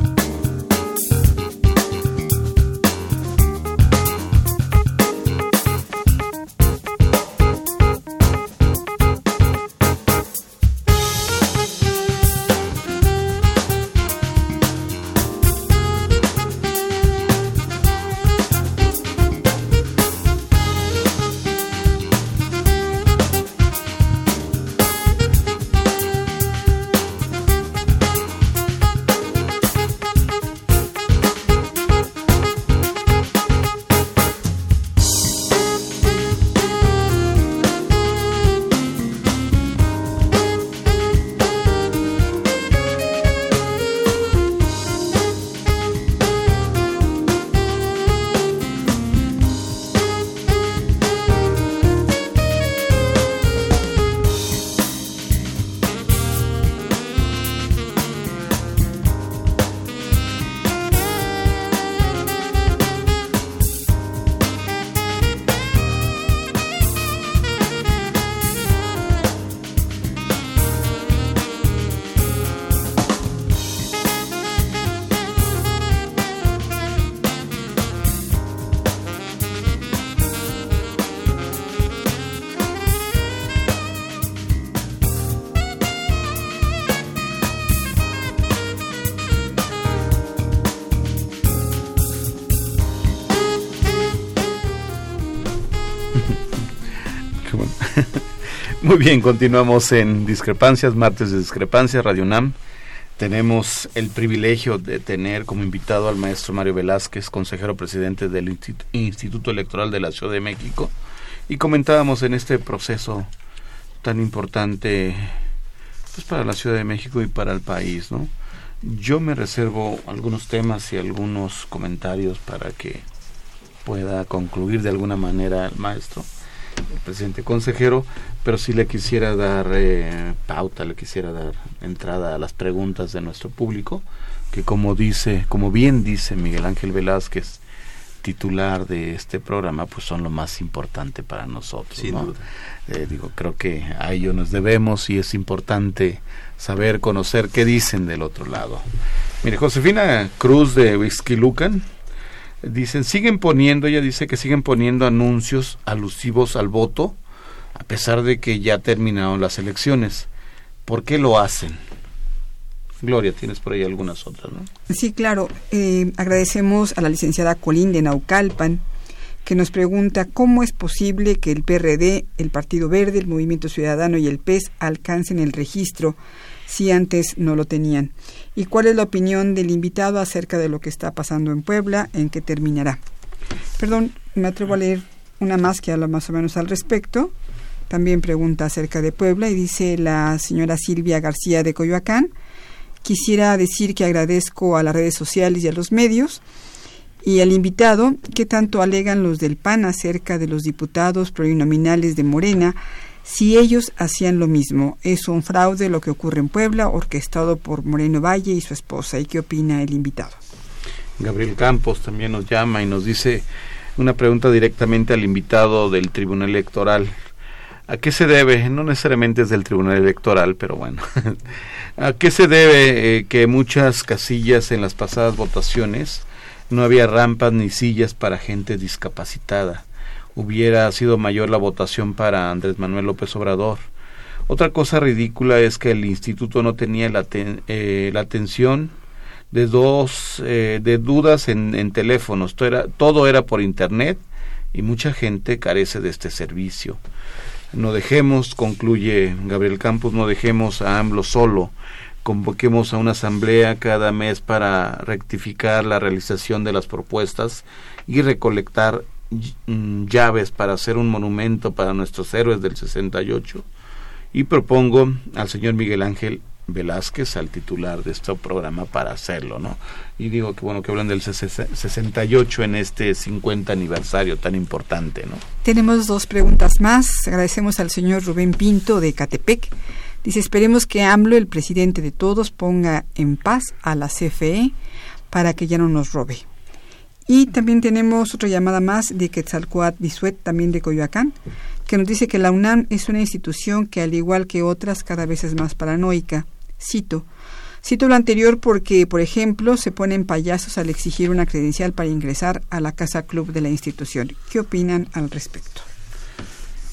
Muy bien, continuamos en Discrepancias, martes de Discrepancias, Radio NAM. Tenemos el privilegio de tener como invitado al maestro Mario Velázquez, consejero presidente del Instituto Electoral de la Ciudad de México. Y comentábamos en este proceso tan importante pues para la Ciudad de México y para el país, ¿no? Yo me reservo algunos temas y algunos comentarios para que pueda concluir de alguna manera el maestro el presidente consejero, pero sí le quisiera dar eh, pauta, le quisiera dar entrada a las preguntas de nuestro público, que como dice, como bien dice Miguel Ángel Velázquez, titular de este programa, pues son lo más importante para nosotros. Eh, digo, creo que a ello nos debemos y es importante saber, conocer qué dicen del otro lado. Mire, Josefina Cruz de Whisky Lucan Dicen, siguen poniendo, ella dice que siguen poniendo anuncios alusivos al voto, a pesar de que ya terminaron las elecciones. ¿Por qué lo hacen? Gloria, tienes por ahí algunas otras, ¿no? Sí, claro. Eh, agradecemos a la licenciada Colín de Naucalpan, que nos pregunta cómo es posible que el PRD, el Partido Verde, el Movimiento Ciudadano y el PES alcancen el registro si antes no lo tenían. ¿Y cuál es la opinión del invitado acerca de lo que está pasando en Puebla? ¿En qué terminará? Perdón, me atrevo a leer una más que habla más o menos al respecto. También pregunta acerca de Puebla y dice la señora Silvia García de Coyoacán. Quisiera decir que agradezco a las redes sociales y a los medios y al invitado que tanto alegan los del PAN acerca de los diputados plurinominales de Morena si ellos hacían lo mismo. Es un fraude lo que ocurre en Puebla, orquestado por Moreno Valle y su esposa. ¿Y qué opina el invitado? Gabriel Campos también nos llama y nos dice una pregunta directamente al invitado del Tribunal Electoral. ¿A qué se debe? No necesariamente es del Tribunal Electoral, pero bueno. ¿A qué se debe eh, que muchas casillas en las pasadas votaciones no había rampas ni sillas para gente discapacitada? Hubiera sido mayor la votación para Andrés Manuel López Obrador. Otra cosa ridícula es que el instituto no tenía la, eh, la atención de dos eh, de dudas en, teléfonos. Todo era, por internet y mucha gente carece de este servicio. No dejemos, concluye Gabriel Campos, no dejemos a AMLO solo. Convoquemos a una asamblea cada mes para rectificar la realización de las propuestas y recolectar llaves para hacer un monumento para nuestros héroes del 68 y propongo al señor Miguel Ángel Velázquez, al titular de este programa, para hacerlo, ¿no? Y digo que bueno que hablan del 68 en este 50 aniversario tan importante, ¿no? Tenemos dos preguntas más. Agradecemos al señor Rubén Pinto de Catepec. Dice, esperemos que AMLO, el presidente de todos, ponga en paz a la CFE para que ya no nos robe. Y también tenemos otra llamada más de Quetzalcoatl Bisuet, también de Coyoacán, que nos dice que la UNAM es una institución que, al igual que otras, cada vez es más paranoica. Cito. Cito lo anterior porque, por ejemplo, se ponen payasos al exigir una credencial para ingresar a la casa club de la institución. ¿Qué opinan al respecto?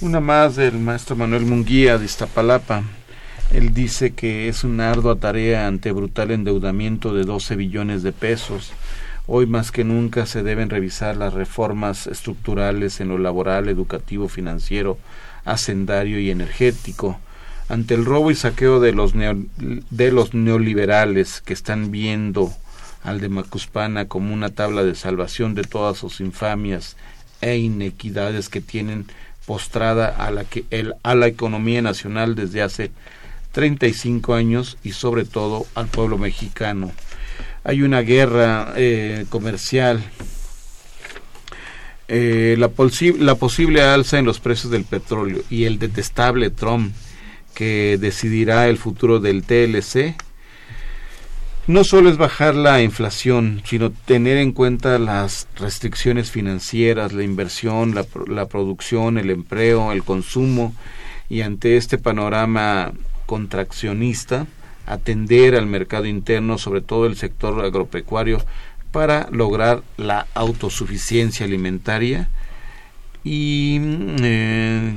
Una más del maestro Manuel Munguía de Iztapalapa. Él dice que es una ardua tarea ante brutal endeudamiento de 12 billones de pesos. Hoy más que nunca se deben revisar las reformas estructurales en lo laboral, educativo, financiero, hacendario y energético ante el robo y saqueo de los, de los neoliberales que están viendo al de Macuspana como una tabla de salvación de todas sus infamias e inequidades que tienen postrada a la, a la economía nacional desde hace 35 años y sobre todo al pueblo mexicano. Hay una guerra eh, comercial, eh, la, posible alza en los precios del petróleo y el detestable Trump que decidirá el futuro del TLC no solo es bajar la inflación, sino tener en cuenta las restricciones financieras, la inversión, la, la, producción, el empleo, el consumo, y ante este panorama contraccionista, atender al mercado interno, sobre todo el sector agropecuario, para lograr la autosuficiencia alimentaria y eh,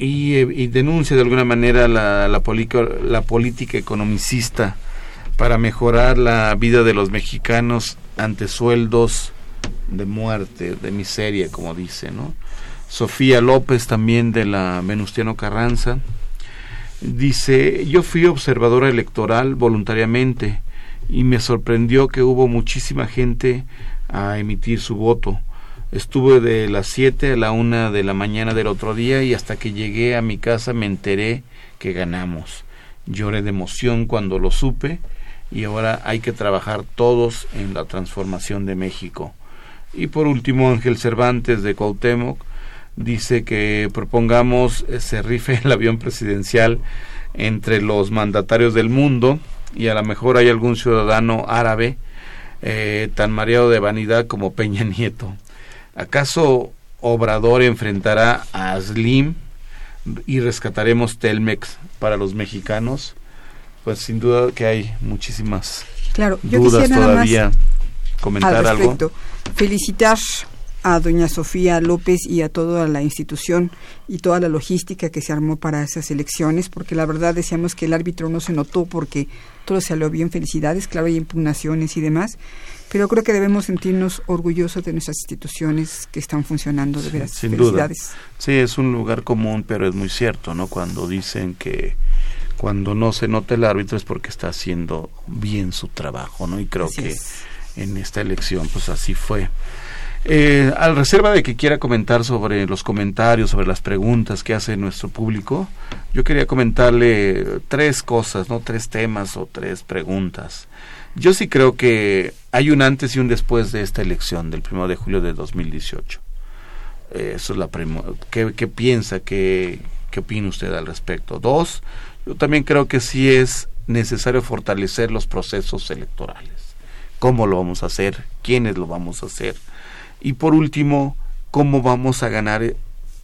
y, denuncia de alguna manera la, la, la política economicista para mejorar la vida de los mexicanos ante sueldos de muerte, de miseria, como dice, ¿no? Sofía López, también de la Venustiano Carranza, dice, yo fui observadora electoral voluntariamente y me sorprendió que hubo muchísima gente a emitir su voto. Estuve de las 7 a la 1 de la mañana del otro día y hasta que llegué a mi casa me enteré que ganamos. Lloré de emoción cuando lo supe y ahora hay que trabajar todos en la transformación de México. Y por último, Ángel Cervantes de Cuauhtémoc dice que propongamos se rife el avión presidencial entre los mandatarios del mundo y a lo mejor hay algún ciudadano árabe eh, tan mareado de vanidad como Peña Nieto. ¿Acaso Obrador enfrentará a Slim y rescataremos Telmex para los mexicanos? Pues sin duda que hay muchísimas claro, dudas todavía. Comentar algo. Felicitar a doña Sofía López y a toda la institución y toda la logística que se armó para esas elecciones, porque la verdad decíamos que el árbitro no se notó porque todo salió bien, felicidades, claro, hay impugnaciones y demás, pero creo que debemos sentirnos orgullosos de nuestras instituciones que están funcionando de veras. Sin Felicidades. Duda. Sí, es un lugar común, pero es muy cierto, ¿no? Cuando dicen que cuando no se nota el árbitro es porque está haciendo bien su trabajo, ¿no? Y creo que en esta elección, pues así fue. Eh, al reserva de que quiera comentar sobre los comentarios, sobre las preguntas que hace nuestro público, yo quería comentarle tres cosas, ¿no? Tres temas o tres preguntas. Yo sí creo que hay un antes y un después de esta elección del 1 de julio de 2018. Eh, eso es la ¿Qué, ¿Qué, piensa? ¿Qué, ¿Qué opina usted al respecto? Dos, yo también creo que sí es necesario fortalecer los procesos electorales. ¿Cómo lo vamos a hacer? ¿Quiénes lo vamos a hacer? Y por último, ¿cómo vamos a ganar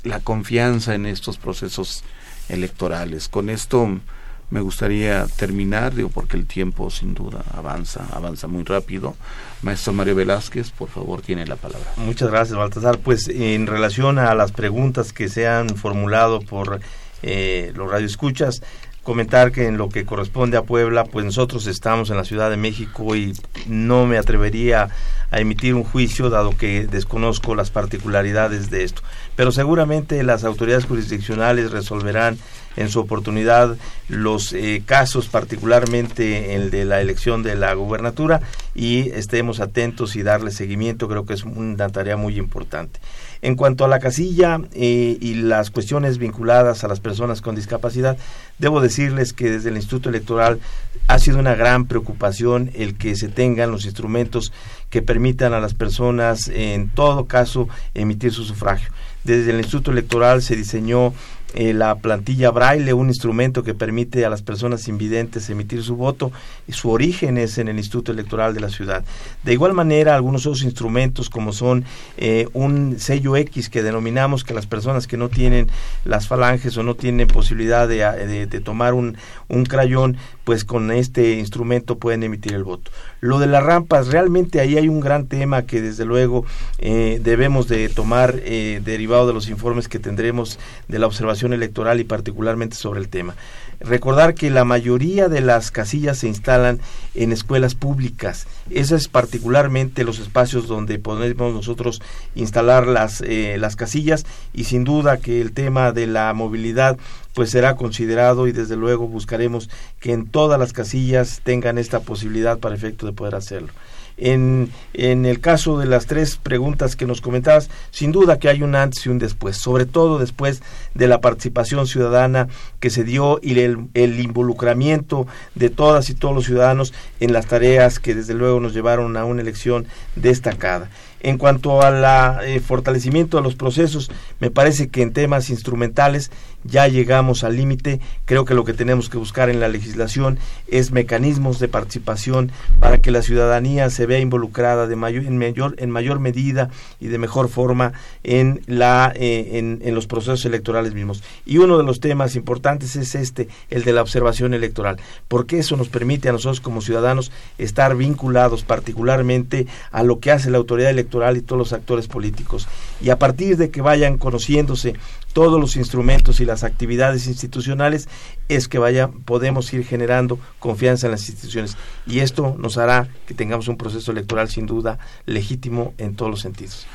la confianza en estos procesos electorales? Con esto me gustaría terminar, digo, porque el tiempo sin duda avanza, avanza muy rápido. Maestro Mario Velázquez, por favor, tiene la palabra. Muchas gracias, Baltasar. Pues en relación a las preguntas que se han formulado por eh, los radioescuchas, comentar que en lo que corresponde a Puebla, pues nosotros estamos en la Ciudad de México y no me atrevería a emitir un juicio dado que desconozco las particularidades de esto. Pero seguramente las autoridades jurisdiccionales resolverán en su oportunidad los eh, casos, particularmente el de la elección de la gubernatura, y estemos atentos y darle seguimiento, creo que es una tarea muy importante. En cuanto a la casilla eh, y las cuestiones vinculadas a las personas con discapacidad, debo decirles que desde el Instituto Electoral ha sido una gran preocupación el que se tengan los instrumentos que permitan a las personas, en todo caso, emitir su sufragio. Desde el Instituto Electoral se diseñó eh, la plantilla braille, un instrumento que permite a las personas invidentes emitir su voto, y su origen es en el Instituto Electoral de la ciudad. De igual manera, algunos otros instrumentos como son eh, un sello X que denominamos que las personas que no tienen las falanges o no tienen posibilidad de, de tomar un, un crayón, pues con este instrumento pueden emitir el voto. Lo de las rampas, realmente ahí hay un gran tema que desde luego eh, debemos de tomar eh, derivado de los informes que tendremos de la observación electoral y particularmente sobre el tema. Recordar que la mayoría de las casillas se instalan en escuelas públicas. Esos es particularmente los espacios donde podemos nosotros instalar las, eh, las casillas y sin duda que el tema de la movilidad pues será considerado y desde luego buscaremos que en todas las casillas tengan esta posibilidad para efecto de poder hacerlo. En, en, el caso de las tres preguntas que nos comentabas, sin duda que hay un antes y un después, sobre todo después de la participación ciudadana que se dio y el, el involucramiento de todas y todos los ciudadanos en las tareas que desde luego nos llevaron a una elección destacada. En cuanto al eh, fortalecimiento de los procesos, me parece que en temas instrumentales ya llegamos al límite. Creo que lo que tenemos que buscar en la legislación es mecanismos de participación para que la ciudadanía se vea involucrada de mayor, en, mayor, en mayor medida y de mejor forma en, la, eh, en, en los procesos electorales mismos. Y uno de los temas importantes es este, el de la observación electoral, porque eso nos permite a nosotros como ciudadanos estar vinculados particularmente a lo que hace la autoridad electoral y todos los actores políticos. Y a partir de que vayan conociéndose todos los instrumentos y las actividades institucionales, es que vaya, podemos ir generando confianza en las instituciones. Y esto nos hará que tengamos un proceso electoral sin duda legítimo en todos los sentidos.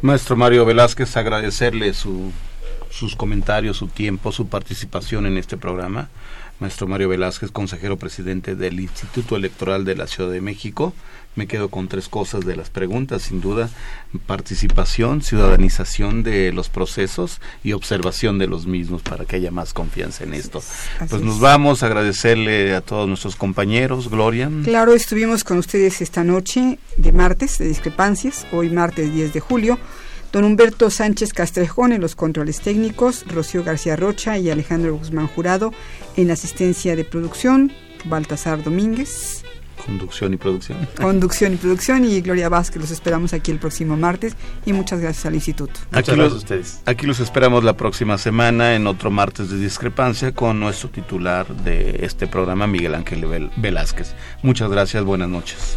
Maestro Mario Velázquez, agradecerle su, sus comentarios, su tiempo, su participación en este programa. Maestro Mario Velázquez, consejero presidente del Instituto Electoral de la Ciudad de México me quedo con tres cosas de las preguntas, sin duda, participación, ciudadanización de los procesos y observación de los mismos para que haya más confianza en esto. pues nos vamos a agradecerle a todos nuestros compañeros, Gloria. Claro, estuvimos con ustedes esta noche de martes de discrepancias, hoy martes 10 de julio. Don Humberto Sánchez Castrejón en los controles técnicos, Rocío García Rocha y Alejandro Guzmán Jurado en la asistencia de producción, Baltasar Domínguez Conducción y producción. Conducción y producción y Gloria Vázquez. Los esperamos aquí el próximo martes y muchas gracias al instituto. Muchas gracias a ustedes. Aquí los esperamos la próxima semana en otro martes de discrepancia con nuestro titular de este programa, Miguel Ángel Velázquez. Muchas gracias, buenas noches.